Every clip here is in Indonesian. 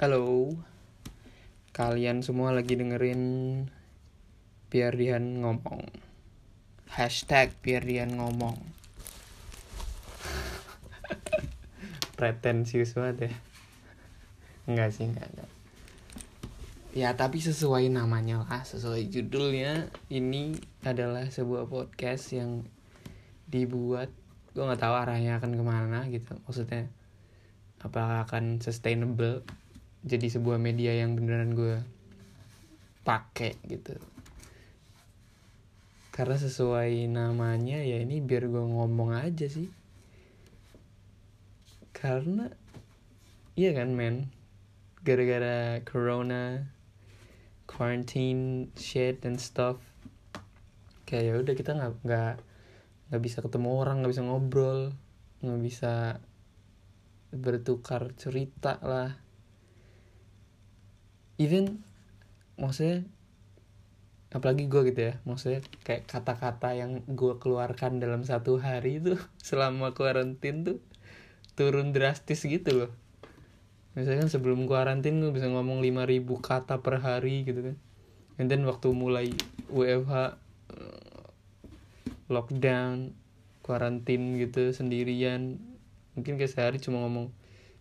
Halo. Kalian semua lagi dengerin Biar Dian ngomong. Hashtag Biar Dian ngomong. Pretensius banget ya. Enggak sih, enggak, enggak. Ya tapi sesuai namanya lah Sesuai judulnya. Ini adalah sebuah podcast yang Dibuat Gue gak tahu arahnya akan ke mana gitu. Maksudnya Apakah akan sustainable jadi sebuah media yang beneran gue pakai gitu. Karena sesuai namanya ya ini biar gue ngomong aja sih. Karena iya kan men? Gara-gara corona quarantine shit and stuff kayak ya udah kita nggak nggak nggak bisa ketemu orang nggak bisa ngobrol nggak bisa bertukar cerita lah even maksudnya apalagi gue gitu ya maksudnya kayak kata-kata yang gue keluarkan dalam satu hari itu selama karantin tuh turun drastis gitu loh. Misalkan sebelum karantin gue bisa ngomong 5000 kata per hari gitu kan. And then waktu mulai WFH eh, lockdown karantin gitu sendirian mungkin kayak sehari cuma ngomong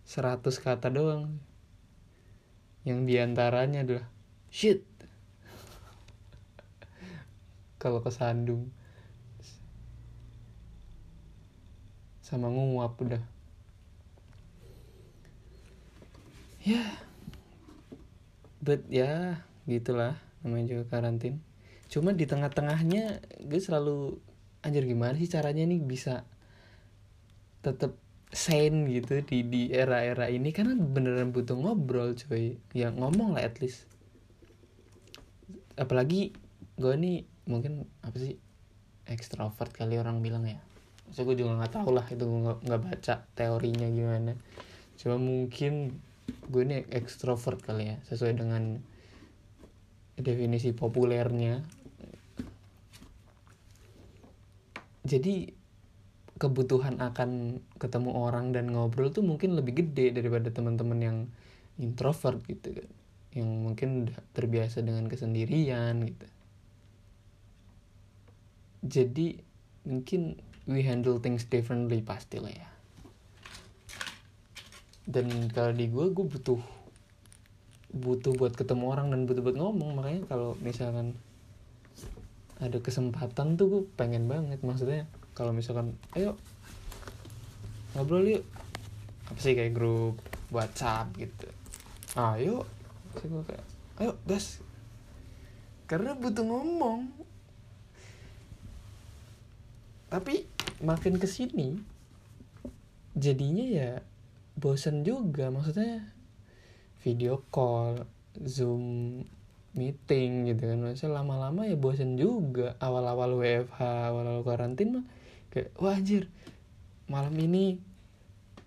100 kata doang yang di antaranya adalah shit. Kalau kesandung sama nguap udah. Ya. But ya gitulah. Namanya juga karantin. Cuma di tengah-tengahnya gue selalu anjir gimana sih caranya nih bisa tetap sane gitu di di era-era ini karena beneran butuh ngobrol coy. Ya ngomong lah at least. Apalagi gue nih mungkin apa sih ekstrovert kali orang bilang ya. So gue juga nggak tahu lah itu nggak baca teorinya gimana. Cuma mungkin gue ini ekstrovert kali ya sesuai dengan definisi populernya. Jadi kebutuhan akan ketemu orang dan ngobrol tuh mungkin lebih gede daripada teman-teman yang introvert gitu kan. Yang mungkin terbiasa dengan kesendirian gitu. Jadi mungkin we handle things differently pasti lah ya. Dan kalau di gue gue butuh butuh buat ketemu orang dan butuh buat ngomong. Makanya kalau misalkan ada kesempatan tuh gue pengen banget. Maksudnya kalau misalkan ayo ngobrol yuk. Apa sih kayak grup WhatsApp gitu. Ayo gue kayak ayo gas. Karena butuh ngomong. Tapi makin ke sini jadinya ya bosan juga. Maksudnya video call zoom meeting gitu kan. Maksudnya lama-lama ya bosan juga. Awal-awal WFH awal-awal karantin mah kayak wah anjir malam ini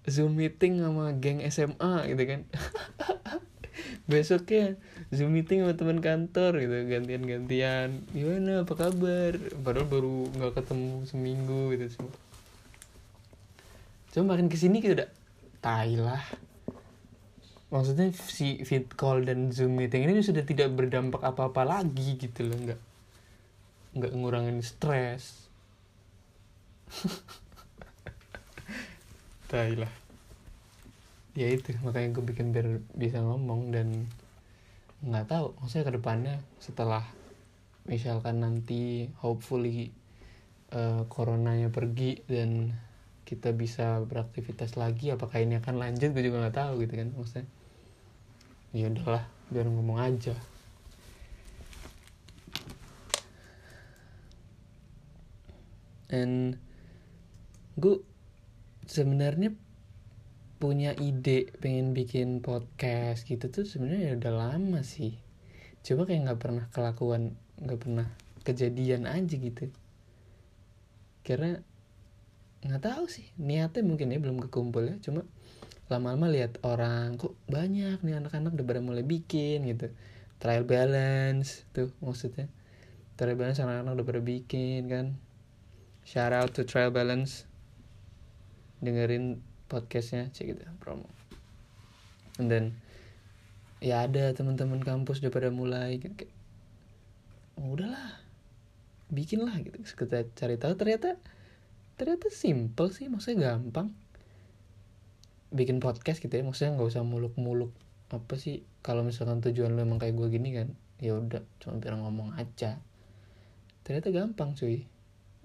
zoom meeting sama geng SMA gitu kan. Besoknya zoom meeting sama teman kantor gitu gantian-gantian. Gimana? Apa kabar? Padahal baru nggak ketemu seminggu gitu semua. Cuma makin ke sini kita udah tai lah. Maksudnya si fit call dan zoom meeting ini sudah tidak berdampak apa-apa lagi gitu loh. Nggak nggak ngurangin stres tai lah. Ya itu makanya gue bikin biar bisa ngomong dan nggak tahu maksudnya ke depannya setelah misalkan nanti hopefully uh, coronanya pergi dan kita bisa beraktivitas lagi apakah ini akan lanjut gue juga nggak tahu gitu kan maksudnya. Ya udahlah biar ngomong aja. And gue sebenarnya punya ide pengen bikin podcast gitu tuh sebenarnya ya udah lama sih. Coba kayak nggak pernah kelakuan nggak pernah kejadian aja gitu. Karena nggak tahu sih niatnya mungkin ya belum kekumpul ya. Cuma lama-lama lihat orang kok banyak nih anak-anak udah pada mulai bikin gitu. Trial balance tuh maksudnya. Trial balance anak-anak udah pada bikin kan. Shout out to trial balance dengerin podcastnya cek gitu promo. And then ya ada teman-teman kampus udah pada mulai gitu kayak oh, udahlah bikin lah gitu kita cari tahu ternyata ternyata simple sih maksudnya gampang. Bikin podcast gitu ya maksudnya nggak usah muluk-muluk apa sih kalau misalkan tujuan lo emang kayak gue gini kan ya udah cuma biar ngomong aja. Ternyata gampang cuy.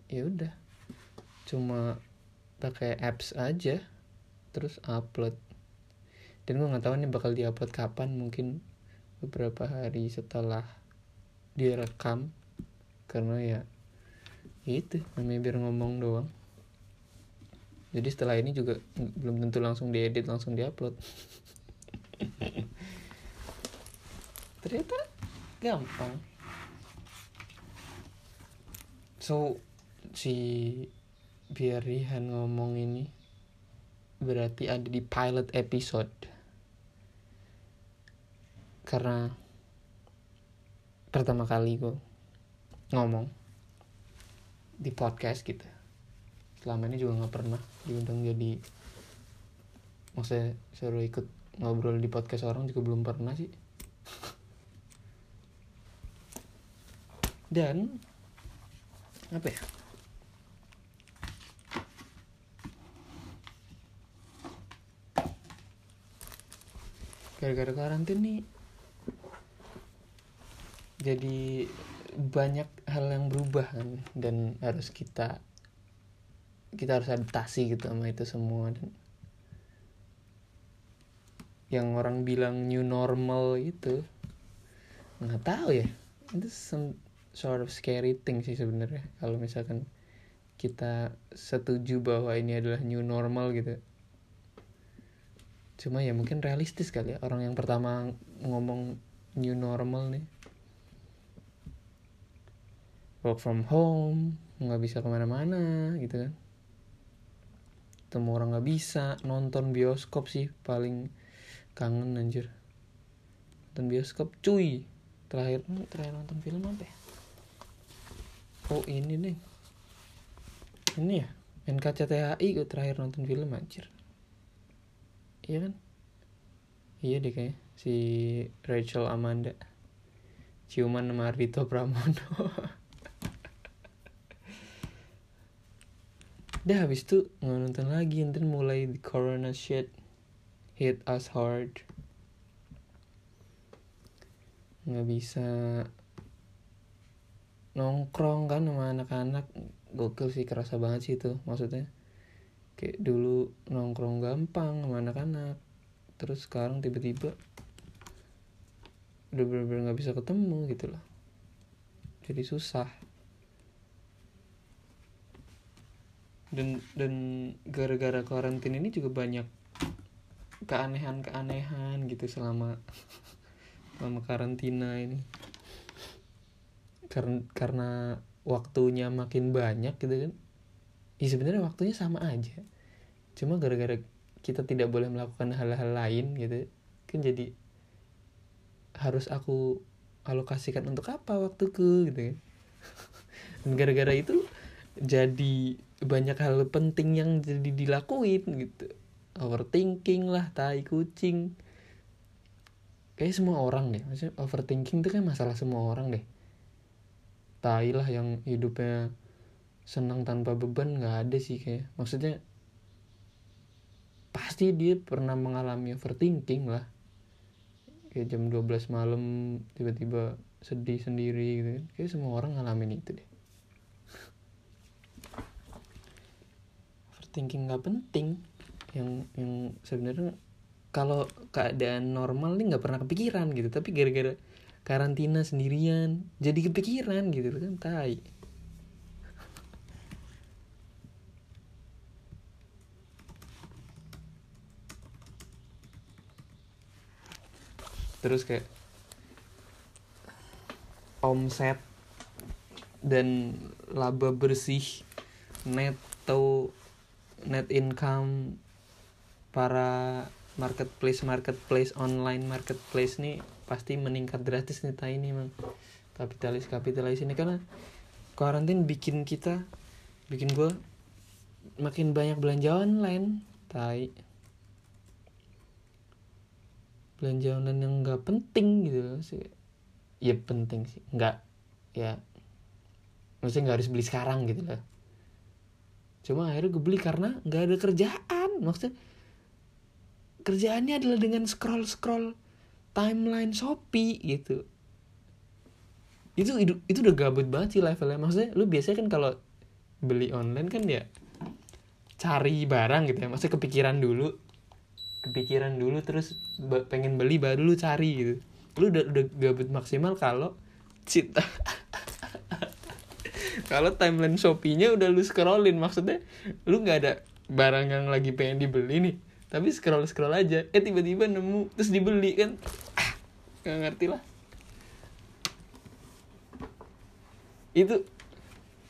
Ya udah. Cuma pakai apps aja terus upload. Dan gue nggak tahu nih bakal diupload kapan mungkin beberapa hari setelah direkam. Karena ya itu namanya biar ngomong doang. Jadi setelah ini juga belum tentu langsung diedit langsung diupload. Ternyata gampang. So si biar Rihan ngomong ini berarti ada di pilot episode. Karena pertama kali gue ngomong di podcast gitu. Selama ini juga nggak pernah diundang jadi maksudnya suruh ikut ngobrol di podcast orang juga belum pernah sih. Dan apa ya gara-gara karantin nih jadi banyak hal yang berubah kan dan harus kita kita harus adaptasi gitu sama itu semua dan yang orang bilang new normal itu nggak tahu ya. Itu some sort of scary thing sih sebenarnya. Kalau misalkan kita setuju bahwa ini adalah new normal gitu cuma ya mungkin realistis kali ya orang yang pertama ngomong new normal nih. Work from home nggak bisa ke mana-mana gitu kan. Temu orang nggak bisa nonton bioskop sih paling kangen anjir. Nonton bioskop cuy. Terakhir terakhir nonton film apa ya? Oh ini nih. Ini ya? NKCTHI gue terakhir nonton film anjir iya kan? Iya deh kayak si Rachel Amanda. Ciuman sama Ardito Pramono. Dah habis itu nggak nonton lagi Nanti mulai the corona shit Hit us hard. Nggak bisa nongkrong kan sama anak-anak. Gokil sih kerasa banget sih itu maksudnya kayak dulu nongkrong gampang sama anak-anak. Terus sekarang tiba-tiba udah bener-bener nggak bisa ketemu gitu loh. Jadi susah. Dan dan gara-gara karantin ini juga banyak keanehan-keanehan gitu selama selama karantina ini. Karena karena waktunya makin banyak gitu kan ya sebenarnya waktunya sama aja. Cuma gara-gara kita tidak boleh melakukan hal-hal lain gitu kan jadi harus aku alokasikan untuk apa waktuku gitu kan. Dan gara-gara itu jadi banyak hal penting yang jadi dilakuin gitu. Overthinking lah tai kucing. Kayak semua orang deh maksudnya overthinking itu kan masalah semua orang deh. Tai lah yang hidupnya senang tanpa beban nggak ada sih kayak maksudnya pasti dia pernah mengalami overthinking lah. Kayak jam 12 malam tiba-tiba sedih sendiri gitu kan. Kayak semua orang ngalamin itu deh. Overthinking nggak penting. Yang yang sebenarnya kalau keadaan normal nih nggak pernah kepikiran gitu. Tapi gara-gara karantina sendirian jadi kepikiran gitu kan tai terus kayak omset dan laba bersih neto net income para marketplace marketplace online marketplace nih pasti meningkat drastis nih tai ini mang. Kapitalis kapitalis ini. Karena karantin bikin kita bikin gue makin banyak belanja online tai belanja online yang nggak penting gitu sih ya penting sih nggak ya maksudnya nggak harus beli sekarang gitu loh. Cuma akhirnya gue beli karena nggak ada kerjaan maksudnya kerjaannya adalah dengan scroll scroll timeline shopee gitu. Itu itu, itu udah gabut banget sih levelnya maksudnya lu biasanya kan kalau beli online kan ya cari barang gitu ya maksudnya kepikiran dulu kepikiran dulu terus pengen beli baru lu cari gitu. Lu udah udah gabut maksimal kalau cita kalau timeline Shopee-nya udah lu scrollin maksudnya lu nggak ada barang yang lagi pengen dibeli nih tapi scroll scroll aja. Eh tiba-tiba nemu terus dibeli kan? Ah ngerti lah. Itu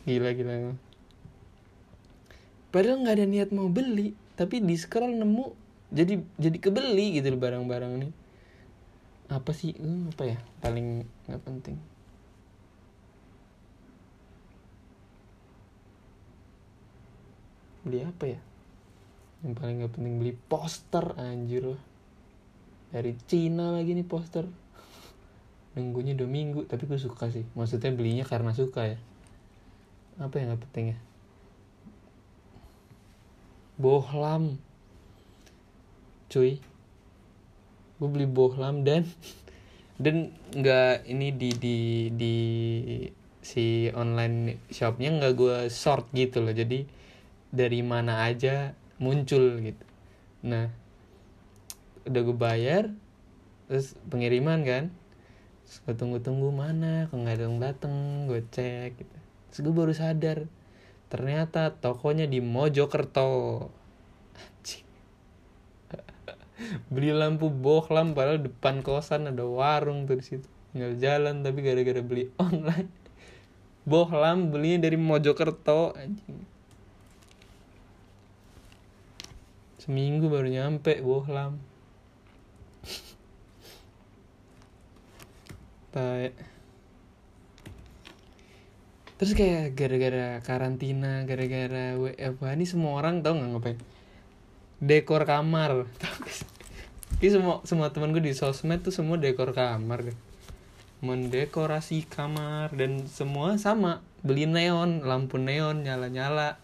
gila gila. Padahal nggak ada niat mau beli tapi di scroll nemu jadi jadi kebeli gitu barang-barang nih apa sih? Hmm, apa ya? Paling nggak penting. Beli apa ya? Yang paling nggak penting beli poster anjir loh dari Cina lagi nih poster. Nunggunya dua minggu tapi gue suka sih. Maksudnya belinya karena suka ya. Apa yang nggak penting ya? Bohlam cuy. Gue beli bohlam dan dan nggak ini di di di si online shopnya nggak gue sort gitu loh. Jadi dari mana aja muncul gitu. Nah udah gue bayar terus pengiriman kan. Terus gue tunggu-tunggu mana kok nggak ada yang dateng gue cek gitu. Terus gue baru sadar ternyata tokonya di Mojokerto beli lampu bohlam padahal depan kosan ada warung tuh di situ. Tinggal jalan tapi gara-gara beli online. Bohlam belinya dari Mojokerto anjing. Seminggu baru nyampe bohlam Tae. terus kayak gara-gara karantina gara-gara WFH ini semua orang tau nggak ngapain? Dekor kamar ini semua semua teman gue di sosmed tuh semua dekor kamar deh. Mendekorasi kamar dan semua sama. Beli neon lampu neon nyala nyala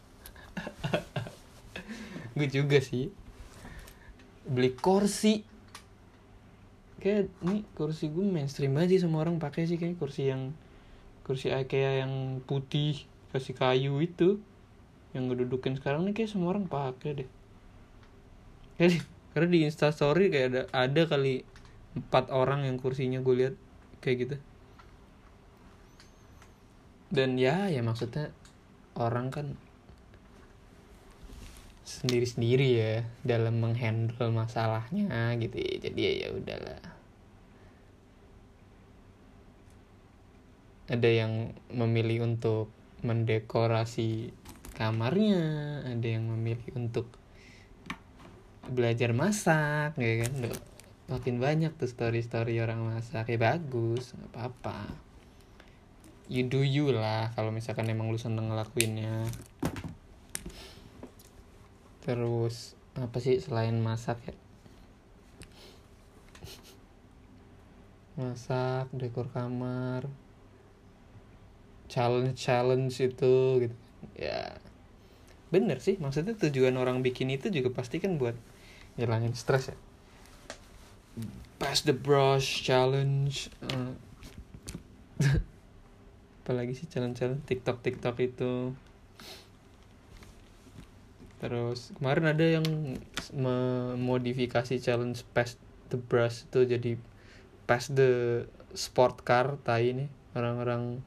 gue juga sih. Beli kursi. Kayak ini kursi gue mainstream aja semua orang pakai sih. Kayak kursi yang kursi IKEA yang putih kasih kayu itu. Yang gue dudukin sekarang nih kayak semua orang pakai deh. Jadi, karena di instastory kayak ada ada kali empat orang yang kursinya gue lihat kayak gitu dan ya ya maksudnya orang kan sendiri-sendiri ya dalam menghandle masalahnya gitu ya. jadi ya ya udahlah ada yang memilih untuk mendekorasi kamarnya ada yang memilih untuk belajar masak ya kan? Duh, makin banyak tuh story story orang masak. Ya bagus nggak apa apa you do you lah kalau misalkan emang lu seneng ngelakuinnya. Terus apa sih selain masak ya? Masak dekor kamar challenge challenge itu gitu. Ya bener sih. Maksudnya tujuan orang bikin itu juga pasti kan buat ngilangin stres ya? Pass the brush challenge. Uh, apalagi sih challenge challenge tiktok tiktok itu. Terus kemarin ada yang memodifikasi challenge pass the brush itu jadi pass the sport car tai ini orang-orang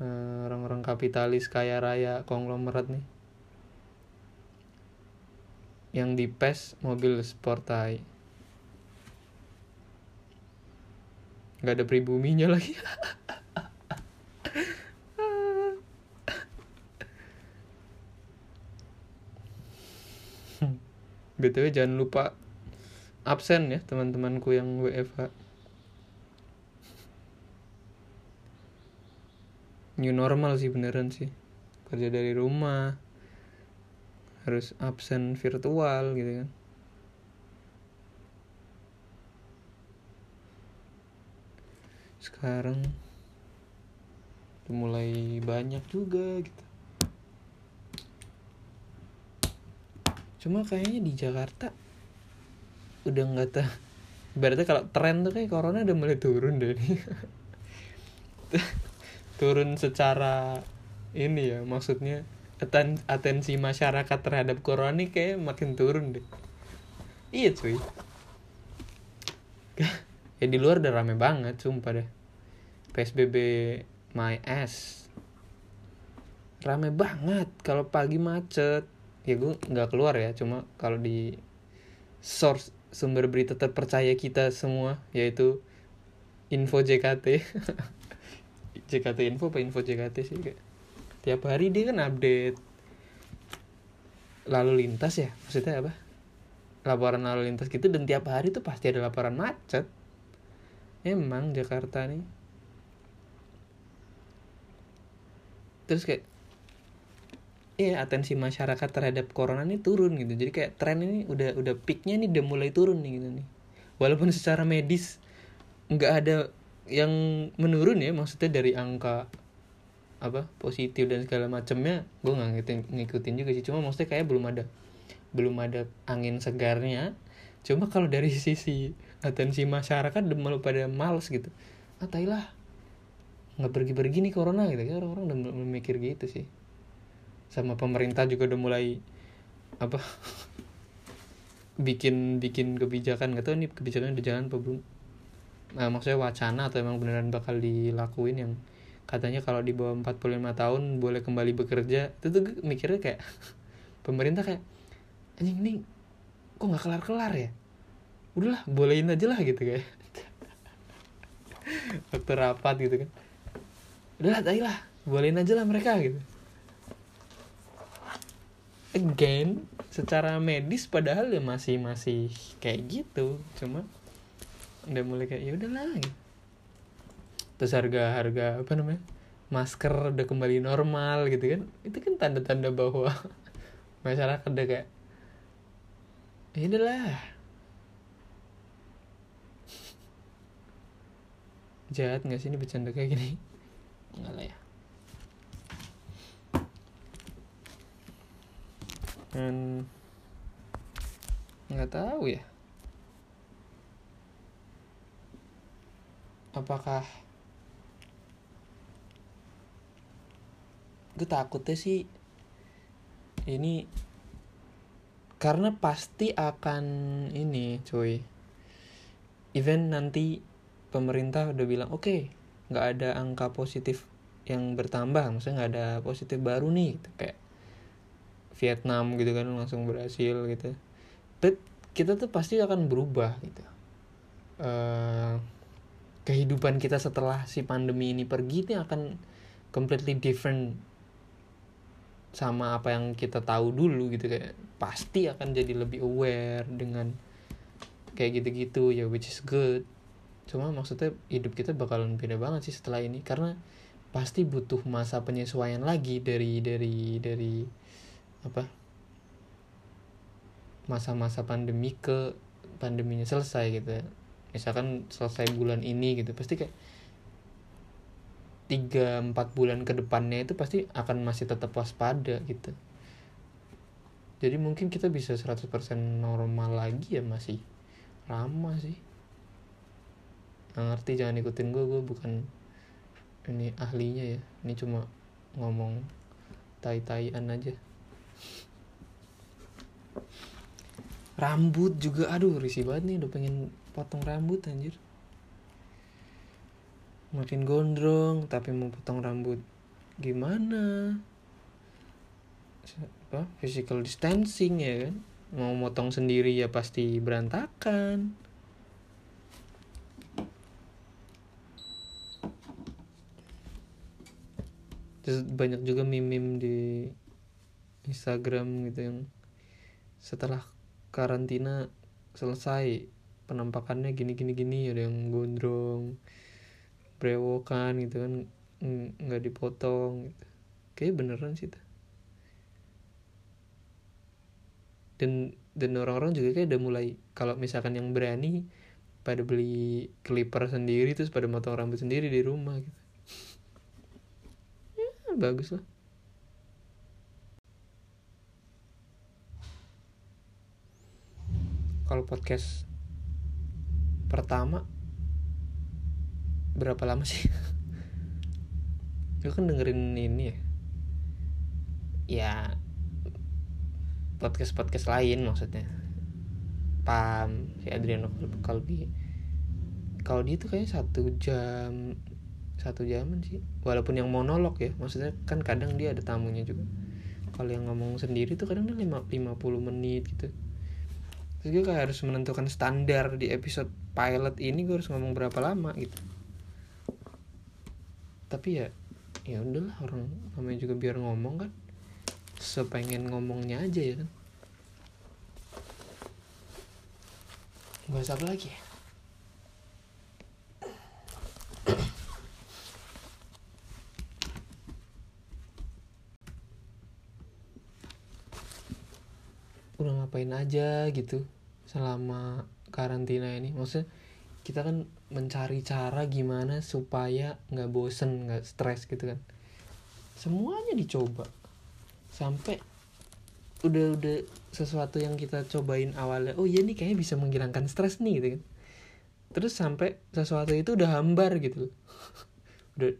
uh, orang-orang kapitalis kaya raya konglomerat nih yang di PES mobil sport tai nggak ada pribuminya lagi. Btw jangan lupa absen ya teman-temanku yang WFH new normal sih beneran sih. Kerja dari rumah harus absen virtual gitu kan. Sekarang mulai banyak juga gitu. Cuma kayaknya di Jakarta udah nggak tahu berarti kalau tren tuh kayak corona udah mulai turun deh turun secara ini ya maksudnya aten atensi masyarakat terhadap corona nih kayak makin turun deh. Iya cuy. Ya di luar udah rame banget sumpah deh. Psbb my ass. Rame banget kalau pagi macet. Ya gue nggak keluar ya cuma kalau di source sumber berita terpercaya kita semua yaitu info JKT JKT info apa info JKT sih kayak tiap hari dia kan update. Lalu lintas ya maksudnya apa? Laporan lalu lintas gitu dan tiap hari tuh pasti ada laporan macet. Emang Jakarta nih. Terus kayak iya atensi masyarakat terhadap corona ini turun gitu. Jadi kayak tren ini udah udah peaknya nih udah mulai turun nih gitu nih. Walaupun secara medis nggak ada yang menurun ya maksudnya dari angka apa positif dan segala macamnya gue nggak ngikutin, ngikutin juga sih. Cuma maksudnya kayak belum ada belum ada angin segarnya. Cuma kalau dari sisi atensi masyarakat udah malu pada males gitu. Ah lah. Nggak pergi-pergi nih corona gitu. Kan orang-orang udah mikir gitu sih. Sama pemerintah juga udah mulai apa bikin bikin kebijakan. Gak tau ini kebijakan udah jalan apa belum. Nah, maksudnya wacana atau emang beneran bakal dilakuin yang katanya kalau di bawah 45 tahun boleh kembali bekerja. Itu tuh mikirnya kayak pemerintah kayak anjing ini kok nggak kelar kelar ya? Udahlah bolehin aja lah gitu kayak. Waktu rapat gitu kan. Udahlah tadi lah bolehin aja lah mereka gitu. Again secara medis padahal ya masih masih kayak gitu. Cuma udah mulai kayak ya udahlah gitu. Terus harga harga apa namanya masker udah kembali normal gitu kan. Itu kan tanda-tanda bahwa masyarakat udah kayak ya udahlah. Jahat nggak sih ini bercanda kayak gini? Enggak lah ya. Dan nggak tahu ya. Apakah gue takutnya sih ini karena pasti akan ini cuy. Event nanti pemerintah udah bilang oke okay, nggak ada angka positif yang bertambah maksudnya nggak ada positif baru nih kayak Vietnam gitu kan langsung berhasil gitu. But kita tuh pasti akan berubah gitu. Uh, kehidupan kita setelah si pandemi ini pergi ini akan completely different sama apa yang kita tahu dulu gitu kayak pasti akan jadi lebih aware dengan kayak gitu-gitu ya which is good cuma maksudnya hidup kita bakalan beda banget sih setelah ini karena pasti butuh masa penyesuaian lagi dari dari dari apa masa-masa pandemi ke pandeminya selesai gitu ya. misalkan selesai bulan ini gitu pasti kayak tiga empat bulan ke depannya itu pasti akan masih tetap waspada gitu. Jadi mungkin kita bisa 100% normal lagi ya masih lama sih. Nggak ngerti jangan ikutin gue gue bukan ini ahlinya ya. Ini cuma ngomong tai-taian aja. Rambut juga aduh risih banget nih udah pengen potong rambut anjir makin gondrong tapi mau potong rambut gimana? Apa physical distancing ya kan? Mau motong sendiri ya pasti berantakan. Terus banyak juga meme-meme di Instagram gitu yang setelah karantina selesai penampakannya gini gini gini ada yang gondrong brewokan gitu kan nggak dipotong gitu. kayak beneran sih tuh dan dan orang-orang juga kayak udah mulai kalau misalkan yang berani pada beli clipper sendiri terus pada motong rambut sendiri di rumah gitu. Ya bagus lah. Kalau podcast pertama berapa lama sih? Gue kan dengerin ini ya. Ya podcast podcast lain maksudnya. Pam si Adriano Kalbi. Kalau dia tuh kayaknya satu jam satu jaman sih. Walaupun yang monolog ya maksudnya kan kadang dia ada tamunya juga. Kalau yang ngomong sendiri tuh kadang dia lima lima puluh menit gitu. Terus gue kayak harus menentukan standar di episode pilot ini gue harus ngomong berapa lama gitu tapi ya ya udahlah orang namanya juga biar ngomong kan. Sepengen ngomongnya aja ya kan. Bahas apa lagi ya. Udah ngapain aja gitu selama karantina ini? Maksudnya kita kan mencari cara gimana supaya nggak bosen nggak stres gitu kan. Semuanya dicoba. Sampai udah udah sesuatu yang kita cobain awalnya oh iya nih kayaknya bisa menghilangkan stres nih gitu kan. Terus sampai sesuatu itu udah hambar gitu udah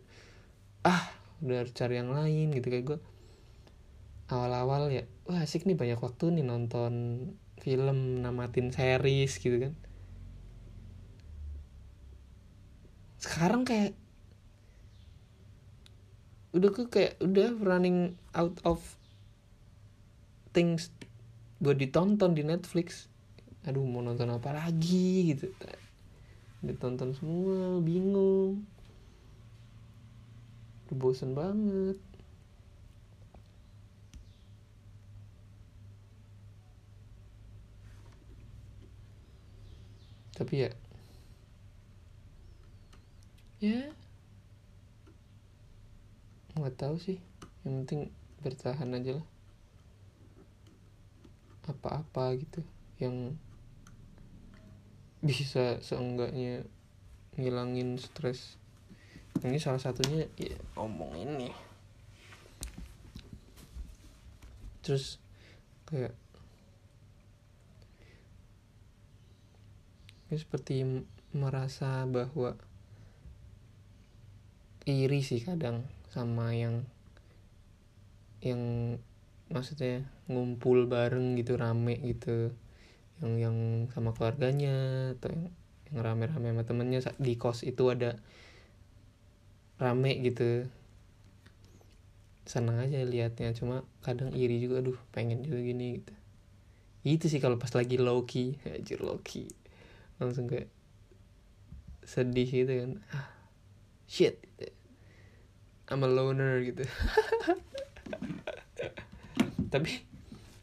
ah udah harus cari yang lain gitu. Kayak gue awal-awal ya wah asik nih banyak waktu nih nonton film namatin series gitu kan sekarang kayak udah gue kayak udah running out of things buat ditonton di Netflix. Aduh mau nonton apa lagi gitu. Ditonton semua bingung. Udah bosen banget. Tapi ya ya. Nggak tahu sih. Yang penting bertahan aja lah. Apa-apa gitu. Yang bisa seenggaknya ngilangin stres. Ini salah satunya ya ngomong ini terus kayak ya seperti merasa bahwa iri sih kadang sama yang yang maksudnya ngumpul bareng gitu rame gitu. Yang yang sama keluarganya atau yang yang rame-rame sama temennya. Di kos itu ada rame gitu. Senang aja liatnya cuma kadang iri juga aduh pengen juga gini gitu. Itu sih kalau pas lagi low key. Anjir low key. Langsung kayak sedih gitu kan. Ah, shit I'm a loner gitu. Tapi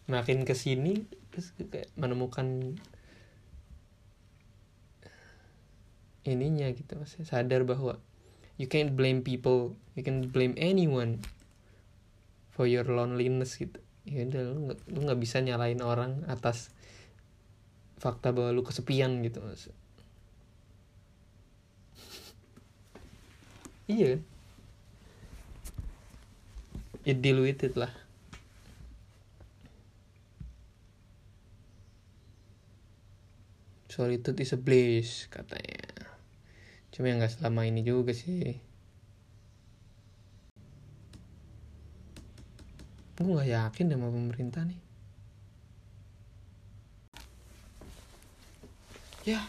makin ke sini terus kayak menemukan ininya gitu mas sadar bahwa you can't blame people you can blame anyone for your loneliness gitu. Ya udah lu nggak lu nggak bisa nyalain orang atas fakta bahwa lu kesepian gitu mas iya it lah. Solitude is a bliss katanya. Cuma yang nggak selama ini juga sih. Gue nggak yakin sama pemerintah nih. Ya.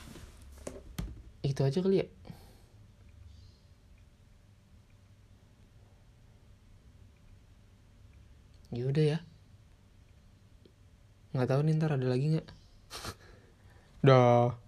Itu aja kali ya ya udah ya. Nggak tahu nih ntar ada lagi nggak? Dah